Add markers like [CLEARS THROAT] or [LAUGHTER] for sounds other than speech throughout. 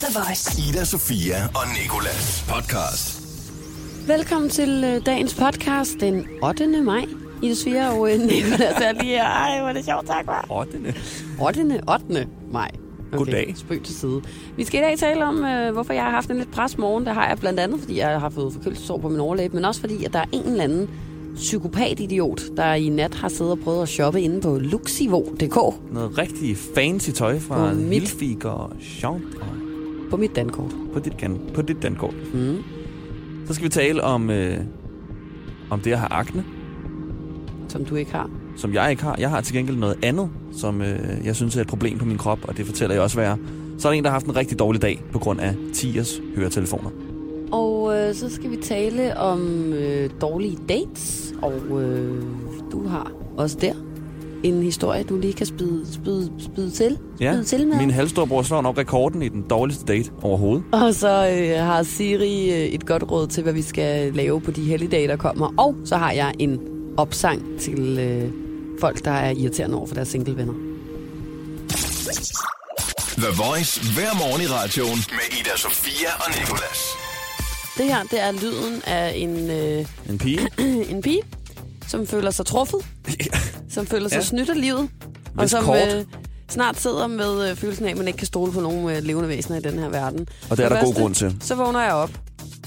The Voice. Ida, Sofia og Nikolas podcast. Velkommen til øh, dagens podcast den 8. maj. Ida Svia og øh, [LAUGHS] Nicolas er lige her. Ej, hvor er det sjovt, tak, var. 8. 8. 8. maj. Goddag. Spøg til side. Vi skal i dag tale om, øh, hvorfor jeg har haft en lidt pres morgen. Det har jeg blandt andet, fordi jeg har fået forkølelsesår på min overlæbe, men også fordi, at der er en eller anden psykopat-idiot, der i nat har siddet og prøvet at shoppe inde på luxivo.dk Noget rigtig fancy tøj fra På mit- Hilfig og Jean og på mit dankort. på dit, kan, på dit dankort. Mm. Så skal vi tale om, øh, om det at have akne, Som du ikke har. som jeg ikke har. Jeg har til gengæld noget andet, som øh, jeg synes er et problem på min krop, og det fortæller jeg også, hvad jeg er. Så er der en, der har haft en rigtig dårlig dag på grund af Tiers høretelefoner. Og øh, så skal vi tale om øh, dårlige dates, og øh, du har også der en historie, du lige kan spide, spide, spide til, spide til med. min halvstorbror slår nok rekorden i den dårligste date overhovedet. Og så øh, har Siri øh, et godt råd til, hvad vi skal lave på de helligdage, der kommer. Og så har jeg en opsang til øh, folk, der er irriterende over for deres singlevenner. The Voice hver morgen i radioen med Ida, Sofia og Nikolas. Det her, det er lyden af en, øh, En pige. [CLEARS THROAT] en pige, som føler sig truffet, som føler sig Ja. ja. snydt af livet, og Hvis som kort. øh, snart sidder med øh, følelsen af, at man ikke kan stole på nogen øh, levende væsener i den her verden. Og det er For der god første, grund til. Så vågner jeg op,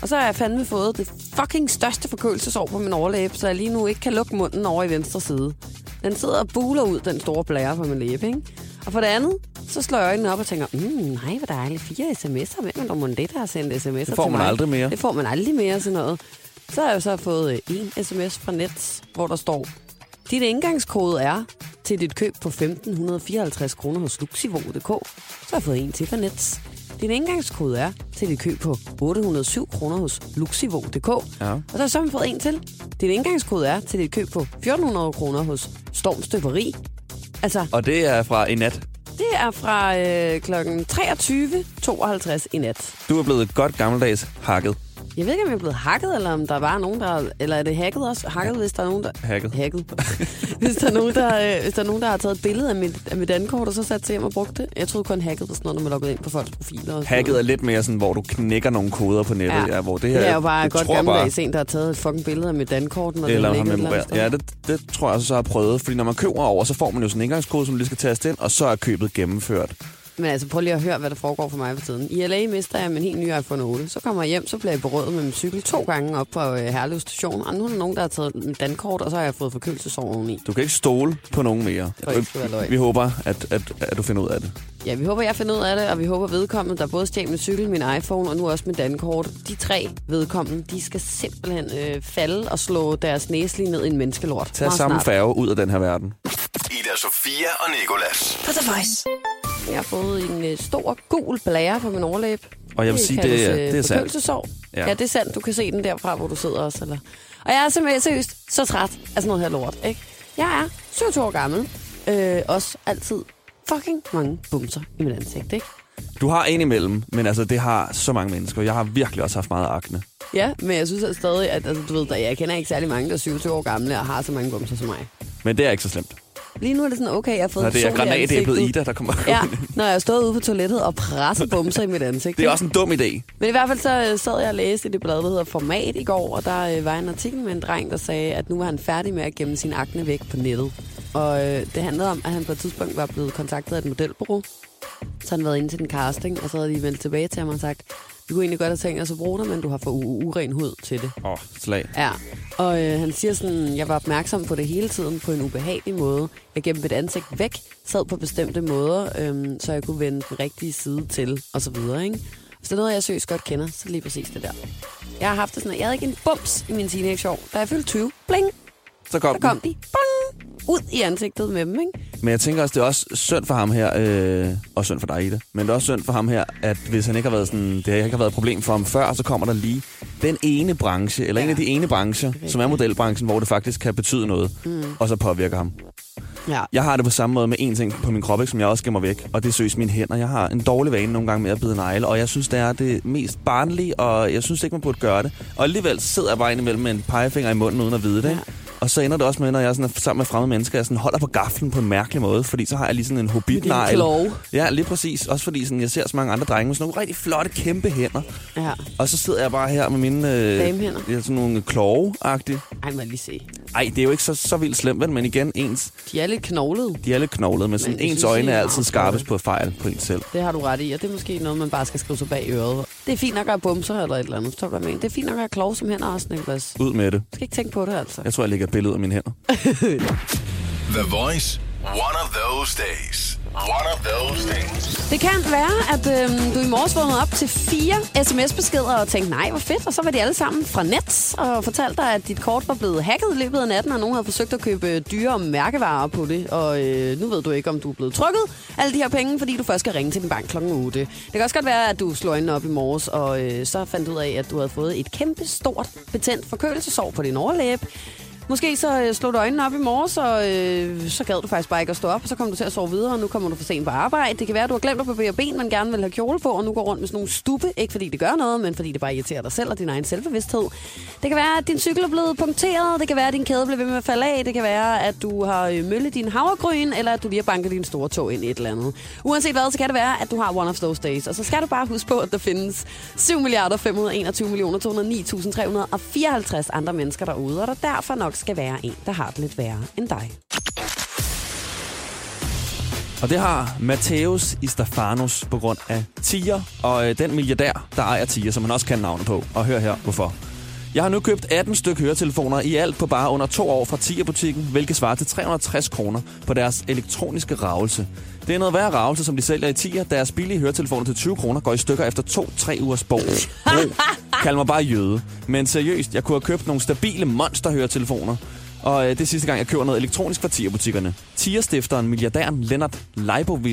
og så har jeg fandme fået det fucking største forkølelsesår på min overlæbe, så jeg lige nu ikke kan lukke munden over i venstre side. Den sidder og buler ud, den store blære på min læbe, ikke? Og for det andet, så slår jeg øjnene op og tænker, mm, nej, hvor dejligt, fire sms'er. Hvem er dog det, der har sendt sms'er Det får man mig? aldrig mere. Det får man aldrig mere, sådan noget. Så har jeg jo så fået øh, en sms fra Nets, hvor der står, dit indgangskode er til dit køb på 1.554 kroner hos Luxivo.dk. Så har jeg fået en til fra Nets. Din indgangskode er til dit køb på 807 kroner hos Luxivo.dk. Ja. Og så har jeg så fået en til. Din indgangskode er til dit køb på 1.400 kroner hos Storm Støberi. Altså, Og det er fra i nat. det er fra øh, kl. 23.52 i nat. Du er blevet godt gammeldags hakket. Jeg ved ikke, om jeg er blevet hacket, eller om der bare er nogen, der... Eller er det hacket også? Hacket, hvis der er nogen, der... Hacket. Hacket. [LAUGHS] hvis, der er nogen, der, øh, hvis der er nogen, der har taget et billede af mit, af mit dankort, og så sat til hjem og brugt det. Jeg troede kun hacket var sådan noget, når man loggede ind på folks profiler. Og Hacket er noget. lidt mere sådan, hvor du knækker nogle koder på nettet. Ja. Ja, hvor det, her, det er jo bare godt gammeldags en, der har taget et fucking billede af mit dankort, når eller det har memoreret. Ja, det, det tror jeg også, så har prøvet. Fordi når man køber over, så får man jo sådan en indgangskode, som lige skal taste ind, og så er købet gennemført. Men altså, prøv lige at høre, hvad der foregår for mig for tiden. I LA mister jeg min helt nye iPhone 8. Så kommer jeg hjem, så bliver jeg berøvet med min cykel to gange op på øh, Herlev station. Og nu er der nogen, der har taget mit dankort, og så har jeg fået forkølelsesår oveni. Du kan ikke stole på nogen mere. løgn. Vi håber, at, at, at du finder ud af det. Ja, vi håber, jeg finder ud af det, og vi håber vedkommende, der både stjal min cykel, min iPhone og nu også mit dankort. De tre vedkommende, de skal simpelthen øh, falde og slå deres næse lige ned i en menneskelort. Tag samme snart. færge ud af den her verden. Ida, Sofia og Nikolas. På The Voice. Jeg har fået en øh, stor gul blære på min overlæb. Og jeg vil sige, det, er- øh, det er sandt. Ja. Ja. det er sandt. Du kan se den derfra, hvor du sidder også. Eller. Og jeg er simpelthen seriøst så træt af sådan noget her lort. Ikke? Jeg er 27 år gammel. Øh, også altid fucking mange bumser i mit ansigt. Ikke? Du har en imellem, men altså, det har så mange mennesker. Jeg har virkelig også haft meget akne. Ja, men jeg synes at stadig, at altså, du ved, der, jeg kender ikke særlig mange, der er 27 år gamle og har så mange bumser som mig. Men det er ikke så slemt. Lige nu er det sådan, okay, jeg har fået en det er granatæblet. Ida, der kommer Ja, når jeg stod ude på toilettet og presset bumser i mit ansigt. Det er også en dum idé. Men i hvert fald så øh, sad jeg og læste i det blad, der hedder Format i går, og der øh, var en artikel med en dreng, der sagde, at nu var han færdig med at gemme sin akne væk på nettet. Og øh, det handlede om, at han på et tidspunkt var blevet kontaktet af et modelbureau. Så han været inde til den casting, og så havde de vendt tilbage til ham og sagt, vi kunne egentlig godt have tænkt os at bruge dig, men du har for u- uren hud til det. Åh, oh, slag. Ja, og øh, han siger sådan, jeg var opmærksom på det hele tiden på en ubehagelig måde. Jeg gemte mit ansigt væk, sad på bestemte måder, øhm, så jeg kunne vende den rigtige side til, og så videre, ikke? Hvis det er noget, jeg seriøst godt kender, så lige præcis det der. Jeg har haft det sådan, at jeg havde ikke en bums i min teenageår. Da jeg fyldte 20, bling, Så kom, så kom de, bang, ud i ansigtet med dem, ikke? Men jeg tænker også, det er også synd for ham her, øh, og synd for dig, Ida, men det er også synd for ham her, at hvis han ikke har været sådan, det ikke har været et problem for ham før, så kommer der lige den ene branche, eller ja. en af de ene brancher, som er modelbranchen, hvor det faktisk kan betyde noget, mm. og så påvirker ham. Ja. Jeg har det på samme måde med en ting på min krop, ikke, som jeg også gemmer væk, og det er søs mine hænder. Jeg har en dårlig vane nogle gange med at bide negle, og jeg synes, det er det mest barnlige, og jeg synes ikke, man burde gøre det. Og alligevel sidder jeg bare indimellem med en pegefinger i munden uden at vide det. Ja. Og så ender det også med, når jeg er sådan, sammen med fremmede mennesker, jeg sådan holder på gaflen på en mærkelig måde, fordi så har jeg lige sådan en hobbit klove. Ja, lige præcis. Også fordi sådan, jeg ser så mange andre drenge med sådan nogle rigtig flotte, kæmpe hænder. Ja. Og så sidder jeg bare her med mine... Øh, Damehænder. Ja, sådan nogle kloge-agtige. Ej, må lige se. Ej, det er jo ikke så, så vildt slemt, vel? Men igen, ens, De er lidt knoglede. de er lidt knoglede, men, sådan, Men ens øjne er altid skarpest på fejl på ens selv. Det har du ret i, og det er måske noget, man bare skal skrive sig bag øret. Det er fint nok at have bumser eller et eller andet, forstår du, mener? Det er fint nok at have klove som hænder også, Niklas. Du Ud med det. skal ikke tænke på det, altså. Jeg tror, jeg lægger et billede af mine hænder. [LAUGHS] The Voice. One of those days. One of those things. Det kan være, at øh, du i morges vågnede op til fire sms-beskeder og tænkte, nej, hvor fedt. Og så var de alle sammen fra Nets og fortalte dig, at dit kort var blevet hacket i løbet af natten, og nogen havde forsøgt at købe dyre mærkevarer på det. Og øh, nu ved du ikke, om du er blevet trykket alle de her penge, fordi du først skal ringe til din bank klokken 8. Det kan også godt være, at du slår øjnene op i morges, og øh, så fandt du ud af, at du havde fået et kæmpe stort betændt forkølelsesår på din overlæbe. Måske så øh, slog du øjnene op i morges, og øh, så gad du faktisk bare ikke at stå op, og så kom du til at sove videre, og nu kommer du for sent på arbejde. Det kan være, at du har glemt at bevæge ben, men gerne vil have kjole på, og nu går rundt med sådan nogle stube. Ikke fordi det gør noget, men fordi det bare irriterer dig selv og din egen selvbevidsthed. Det kan være, at din cykel er blevet punkteret, det kan være, at din kæde blev ved med at falde af, det kan være, at du har øh, møllet din havregryn, eller at du lige har banket din store tog ind i et eller andet. Uanset hvad, så kan det være, at du har one of those days. Og så skal du bare huske på, at der findes 7 milliarder 521 millioner 209.354 andre mennesker derude, og der derfor nok skal være en, der har det lidt værre end dig. Og det har Matthäus Istafanos på grund af Tiger, og øh, den milliardær, der ejer Tiger, som man også kan navnet på. Og hør her, hvorfor. Jeg har nu købt 18 stykker høretelefoner i alt på bare under to år fra Tiger-butikken, hvilket svarer til 360 kroner på deres elektroniske ravelse. Det er noget værre ravelse, som de sælger i Tiger. Deres billige høretelefoner til 20 kroner går i stykker efter 2-3 ugers [LAUGHS] brug. Kald mig bare jøde. Men seriøst, jeg kunne have købt nogle stabile monsterhøretelefoner. Og øh, det er sidste gang, jeg køber noget elektronisk fra tierbutikkerne. Tierstifteren, Tiger-stifteren, milliardæren Leonard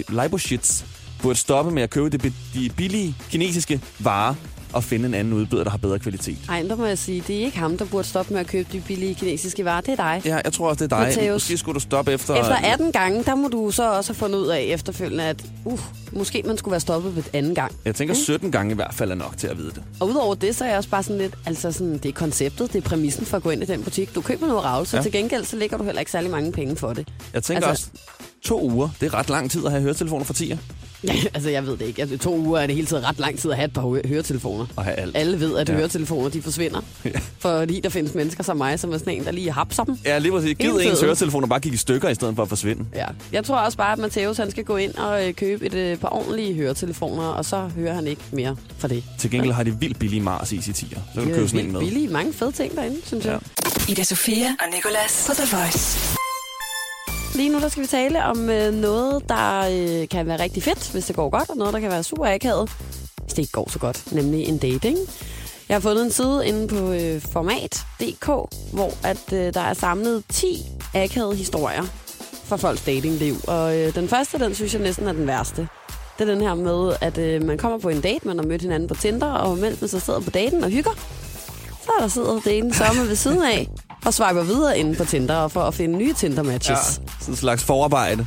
Leibovitz, burde stoppe med at købe de, de billige kinesiske varer og finde en anden udbyder, der har bedre kvalitet. Ej, der må jeg sige, det er ikke ham, der burde stoppe med at købe de billige kinesiske varer. Det er dig. Ja, jeg tror også, det er dig. Matthäus. Måske skulle du stoppe efter... Efter 18 gange, der må du så også have fundet ud af efterfølgende, at uh, måske man skulle være stoppet ved anden gang. Jeg tænker, 17 gange i hvert fald er nok til at vide det. Og udover det, så er jeg også bare sådan lidt, altså sådan, det er konceptet, det er præmissen for at gå ind i den butik. Du køber noget ravelse, Ja. til gengæld så lægger du heller ikke særlig mange penge for det. Jeg tænker. Altså- også, to uger, det er ret lang tid at have høretelefoner for 10'er. Ja, [LAUGHS] altså jeg ved det ikke. Altså, to uger er det hele tiden ret lang tid at have et par hø- høretelefoner. Og have alt. Alle ved, at Ja. ja. høretelefoner de forsvinder. [LAUGHS] Ja. Fordi der findes mennesker som mig, som er sådan en, der lige hapser dem. Ja, lige præcis. Giv ens høretelefoner bare gik i stykker, i stedet for at forsvinde. Ja. Jeg tror også bare, at Matheus han skal gå ind og øh, købe et øh, par ordentlige høretelefoner, og så hører han ikke mere for det. Til gengæld har de vildt billige Mars i 10'er. Så kan du købe sådan en vildt med. billige, mange fede ting derinde, synes Ja. jeg. Ida Sofia og Nicolas på The Voice. Lige nu der skal vi tale om øh, noget, der øh, kan være rigtig fedt, hvis det går godt, og noget, der kan være super akavet, hvis det ikke går så godt, nemlig en dating. Jeg har fundet en side inde på øh, format.dk, hvor at, øh, der er samlet 10 akavede historier fra folks datingliv. Og øh, den første, den synes jeg næsten er den værste. Det er den her med, at øh, man kommer på en date, man har mødt hinanden på Tinder, og mens man så sidder på daten og hygger, så er der sidder det daten sommer ved siden af, og swiper videre inde på Tinder for at finde nye Tinder-matches. Ja, sådan en slags forarbejde.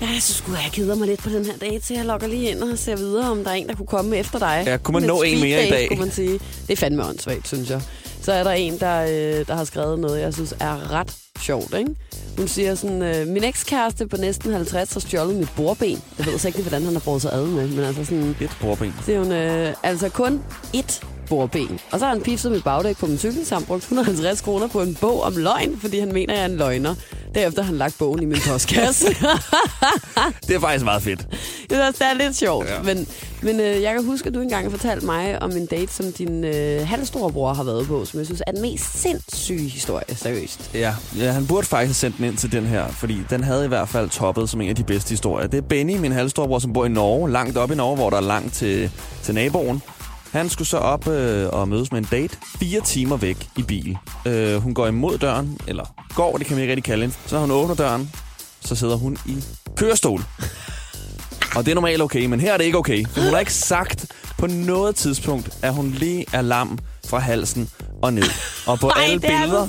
Ja, jeg synes jeg keder mig lidt på den her date, så jeg logger lige ind og ser videre, om der er en, der kunne komme efter dig. Ja, kunne man Lidt nå en mere i dag? Kunne man sige. Det er fandme åndssvagt, synes jeg. Så er der en, der, øh, der har skrevet noget, jeg synes er ret sjovt, ikke? Hun siger sådan, øh, min ekskæreste på næsten 50 har stjålet mit bordben. Jeg ved så ikke, hvordan han har brugt sig ad med, men altså sådan, Et bordben. siger hun, øh, altså kun ét bordben. Og så har han piftet mit bagdæk på min cykel, så han brugt 150 kroner på en bog om løgn, fordi han mener, at jeg er en løgner. Derefter har han lagt bogen i min postkasse. [LAUGHS] Det er faktisk meget fedt. Det er, det er lidt sjovt, Ja. men, men øh, jeg kan huske, at du engang har fortalt mig om en date, som din øh, halvstore bror har været på, som jeg synes er den mest sindssyge historie, seriøst. Ja, ja, han burde faktisk have sendt den ind til den her, fordi den havde i hvert fald toppet som en af de bedste historier. Det er Benny, min halvstorbror, som bor i Norge, langt op i Norge, hvor der er langt til, til naboen. Han skulle så op øh, og mødes med en date fire timer væk i bil. Øh, hun går imod døren, eller går, det kan man ikke rigtig kalde hende. Så når hun åbner døren, så sidder hun i kørestol. Og det er normalt okay, men her er det ikke okay. For hun har ikke sagt på noget tidspunkt, at hun lige er lam fra halsen og ned. Og på alle det er billeder...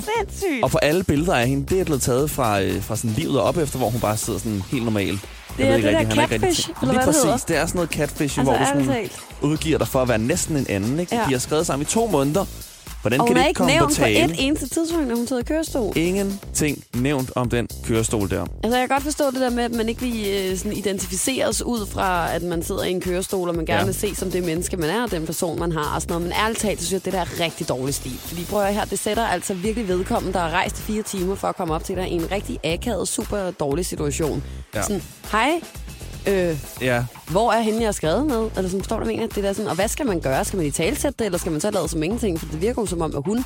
Og på alle billeder af hende, det er blevet taget fra, øh, fra sådan livet op efter, hvor hun bare sidder sådan helt normalt. Det er det der catfish, eller Lige hvad det præcis, hedder. det er sådan noget catfish, Altså, hvor du sådan udgiver dig for at være næsten en anden. Ikke? Ja. De har skrevet sammen i to måneder, Hvordan Og kan hun det er ikke nævnt på et eneste tidspunkt, når hun sidder i kørestol. Ingenting nævnt om den kørestol der. Altså, jeg kan godt forstå det der med, at man ikke vil øh, sådan identificeres ud fra, at man sidder i en kørestol, og man gerne Ja. vil se som det menneske, man er, og den person, man har og sådan noget. Men ærligt talt, så synes jeg, det der er rigtig dårlig stil. Fordi prøv at her, det sætter altså virkelig vedkommende, der har rejst fire timer for at komme op til dig i en rigtig akavet, super dårlig situation. Ja. Sådan, hej, øh, Ja, hvor er hende, jeg har skrevet med? Eller sådan, forstår du, mener? Det der sådan, og hvad skal man gøre? Skal man i talsætte det, eller skal man så lade som ingenting? For det virker jo som om, at hun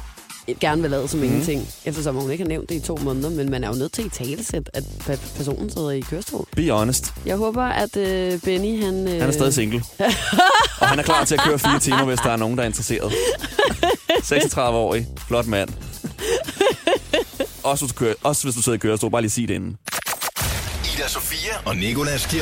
gerne vil lade som mm. ingenting, eftersom hun ikke har nævnt det i to måneder, men man er jo nødt til i talsæt, at pe- personen sidder i kørestol. be honest. Jeg håber, at øh, Benny, han... Øh, Han er stadig single. [LAUGHS] og han er klar til at køre fire timer, hvis der er nogen, der er interesseret. [LAUGHS] 36-årig, flot mand. Også hvis, du kører, også hvis du sidder i kørestol, bare lige sig det inden. Ida Sofia og Nikolas dig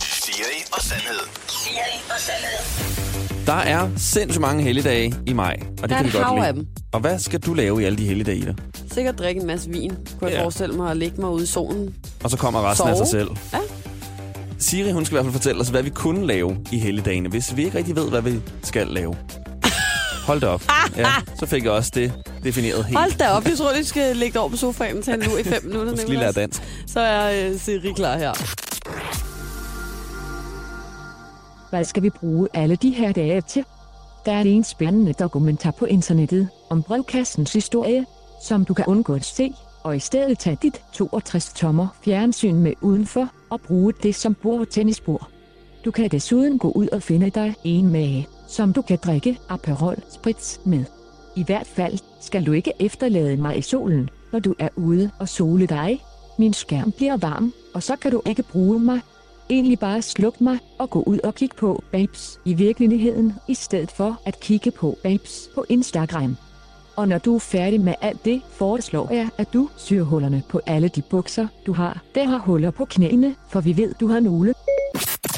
Siri og Sandhed. Siri og Sandhed. Der er sindssygt mange helligdage i maj, og det Der er kan vi godt lide. af dem. Og hvad skal du lave i alle de helligdage, Ida? Sikkert drikke en masse vin, kunne jeg Ja. forestille mig, at lægge mig ude i solen. Og så kommer resten af Sove. sig selv. Ja. Siri, hun skal i hvert fald fortælle os, hvad vi kunne lave i helligdagene, hvis vi ikke rigtig ved, hvad vi skal lave. Hold da op. [LAUGHS] Ja, så fik jeg også det defineret helt. Hold da op, jeg tror, du skal lægge dig over på sofaen til nu i fem minutter. Du skal lige lære dansk. Så er øh, Siri klar her. Hvad skal vi bruge alle de her dage til? Der er en spændende dokumentar på internettet om brevkassens historie, som du kan undgå at se, og i stedet tage dit 62-tommer fjernsyn med udenfor og bruge det som bordtennisbord. Du kan desuden gå ud og finde dig en mage, som du kan drikke Aperol Spritz med. I hvert fald skal du ikke efterlade mig i solen, når du er ude og sole dig. Min skærm bliver varm, og så kan du ikke bruge mig. Egentlig bare sluk mig og gå ud og kigge på Babes i virkeligheden, i stedet for at kigge på Babes på Instagram. Og når du er færdig med alt det, foreslår jeg, at du syr hullerne på alle de bukser, du har. Der har huller på knæene, for vi ved, du har nogle.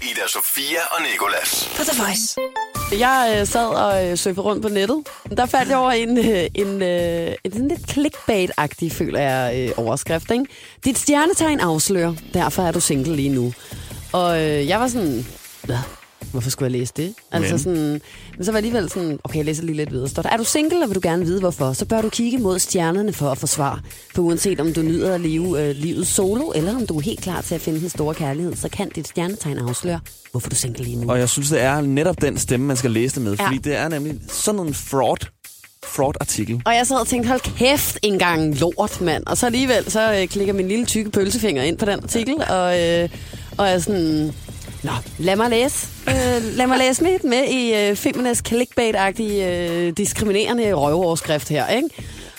Ida Sofia og Nikolas. På The Voice. Jeg øh, sad og øh, surfede rundt på nettet. Der faldt jeg over en, øh, en, øh, en sådan lidt clickbait-agtig, føler jeg, øh, overskrift. Ikke? Dit stjernetegn afslører, derfor er du single lige nu. Og øh, jeg var sådan, hvad? Hvorfor skulle jeg læse det? Altså Men? sådan, men så var jeg alligevel sådan, okay, jeg læser lige lidt videre. Står der, er du single, og vil du gerne vide hvorfor, så bør du kigge mod stjernerne for at få svar. For uanset om du nyder at leve øh, livet solo, eller om du er helt klar til at finde den store kærlighed, så kan dit stjernetegn afsløre, hvorfor du er single lige nu. Og jeg synes, det er netop den stemme, man skal læse det med, Ja. fordi det er nemlig sådan en fraud, fraud-artikel. Og jeg sad og tænkte, hold kæft, en gang lort, mand. Og så alligevel, så øh, klikker min lille tykke pølsefinger ind på den artikel, og, øh, og er sådan, nå, lad mig læse. Øh, lad mig læse med, med i øh, filmenes clickbait-agtige, øh, diskriminerende røveoverskrift her, ikke?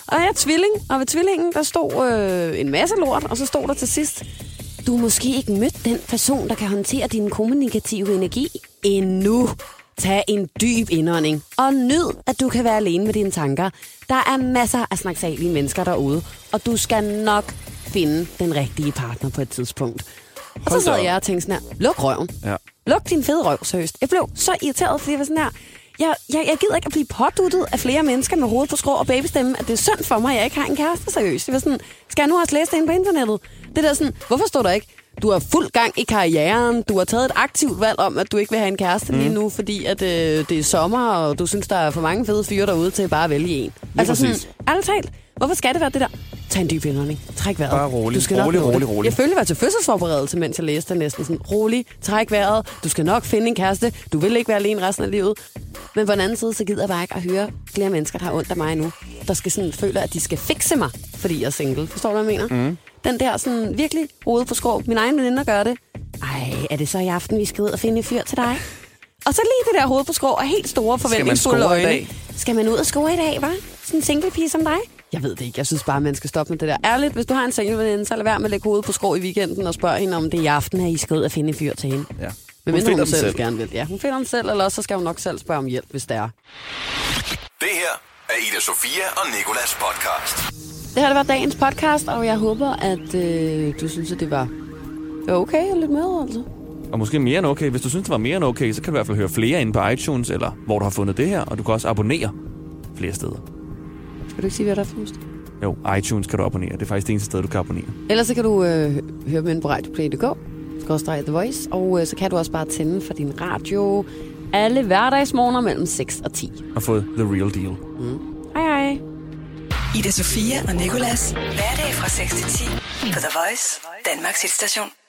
Og jeg er tvilling, og ved tvillingen, der stod øh, en masse lort, og så stod der til sidst, du har måske ikke mødt den person, der kan håndtere din kommunikative energi endnu. Tag en dyb indånding og nyd, at du kan være alene med dine tanker. Der er masser af snaksalige mennesker derude, og du skal nok finde den rigtige partner på et tidspunkt. Og så sad jeg og tænkte sådan her, luk røven. Ja. Luk din fede røv, seriøst. Jeg blev så irriteret, fordi jeg var sådan her, jeg, jeg, jeg gider ikke at blive påduttet af flere mennesker med hovedet på skrå og babystemme, at det er synd for mig, at jeg ikke har en kæreste seriøst. Det var sådan, skal jeg nu også læse det inde på internettet? Det der sådan, hvorfor står der ikke? Du har fuld gang i karrieren, du har taget et aktivt valg om, at du ikke vil have en kæreste mm. lige nu, fordi at, øh, det er sommer, og du synes, der er for mange fede fyre derude til bare at vælge en. altså sådan, præcis. ærligt talt, hvorfor skal det være det der? Tag en dyb indånding. Træk vejret. Bare rolig. Du skal Rolig, det. rolig, rolig. Jeg følte, det var til fødselsforberedelse, mens jeg læste næsten sådan, rolig, træk vejret, du skal nok finde en kæreste, du vil ikke være alene resten af livet. Men på den anden side, så gider jeg bare ikke at høre flere mennesker, der har ondt af mig nu, der skal sådan føle, at de skal fikse mig, fordi jeg er single. Forstår du, hvad jeg mener? Mm. Den der sådan virkelig hovedet på skrå. Min egen veninder gør det. Ej, er det så i aften, vi skal ud og finde en fyr til dig? Og så lige det der hoved på skrå og helt store forventningsfulde øjne. Skal man ud og score i dag, hva'? Sådan en single pige som dig? Jeg ved det ikke. Jeg synes bare, man skal stoppe med det der. Ærligt, hvis du har en single veninde, så lad være med at lægge hovedet på skrå i weekenden og spørge hende, om det er i aften, at I skal ud og finde en fyr til hende. Ja. Men Hun hun den selv, selv. gerne vil. Ja, hun finder den selv, eller også så skal hun nok selv spørge om hjælp, hvis det er. Det her er Ida Sofia og Nikolas podcast. Det her det var dagens podcast, og jeg håber, at øh, du synes, at det var okay og lidt med, altså. Og måske mere end okay. Hvis du synes, det var mere end okay, så kan du i hvert fald høre flere inde på iTunes, eller hvor du har fundet det her, og du kan også abonnere flere steder. Skal du ikke sige, hvad der er først? Jo, iTunes kan du abonnere. Det er faktisk det eneste sted, du kan abonnere. Ellers så kan du øh, høre med på radioplay.dk, skorstræk The Voice, og øh, så kan du også bare tænde for din radio alle hverdagsmorgener mellem 6 og 10. Og fået The Real Deal. Hej hej! Ida Sofia og Nikolas. Hverdag fra 6 til 10 på The Voice, Danmarks hitstation.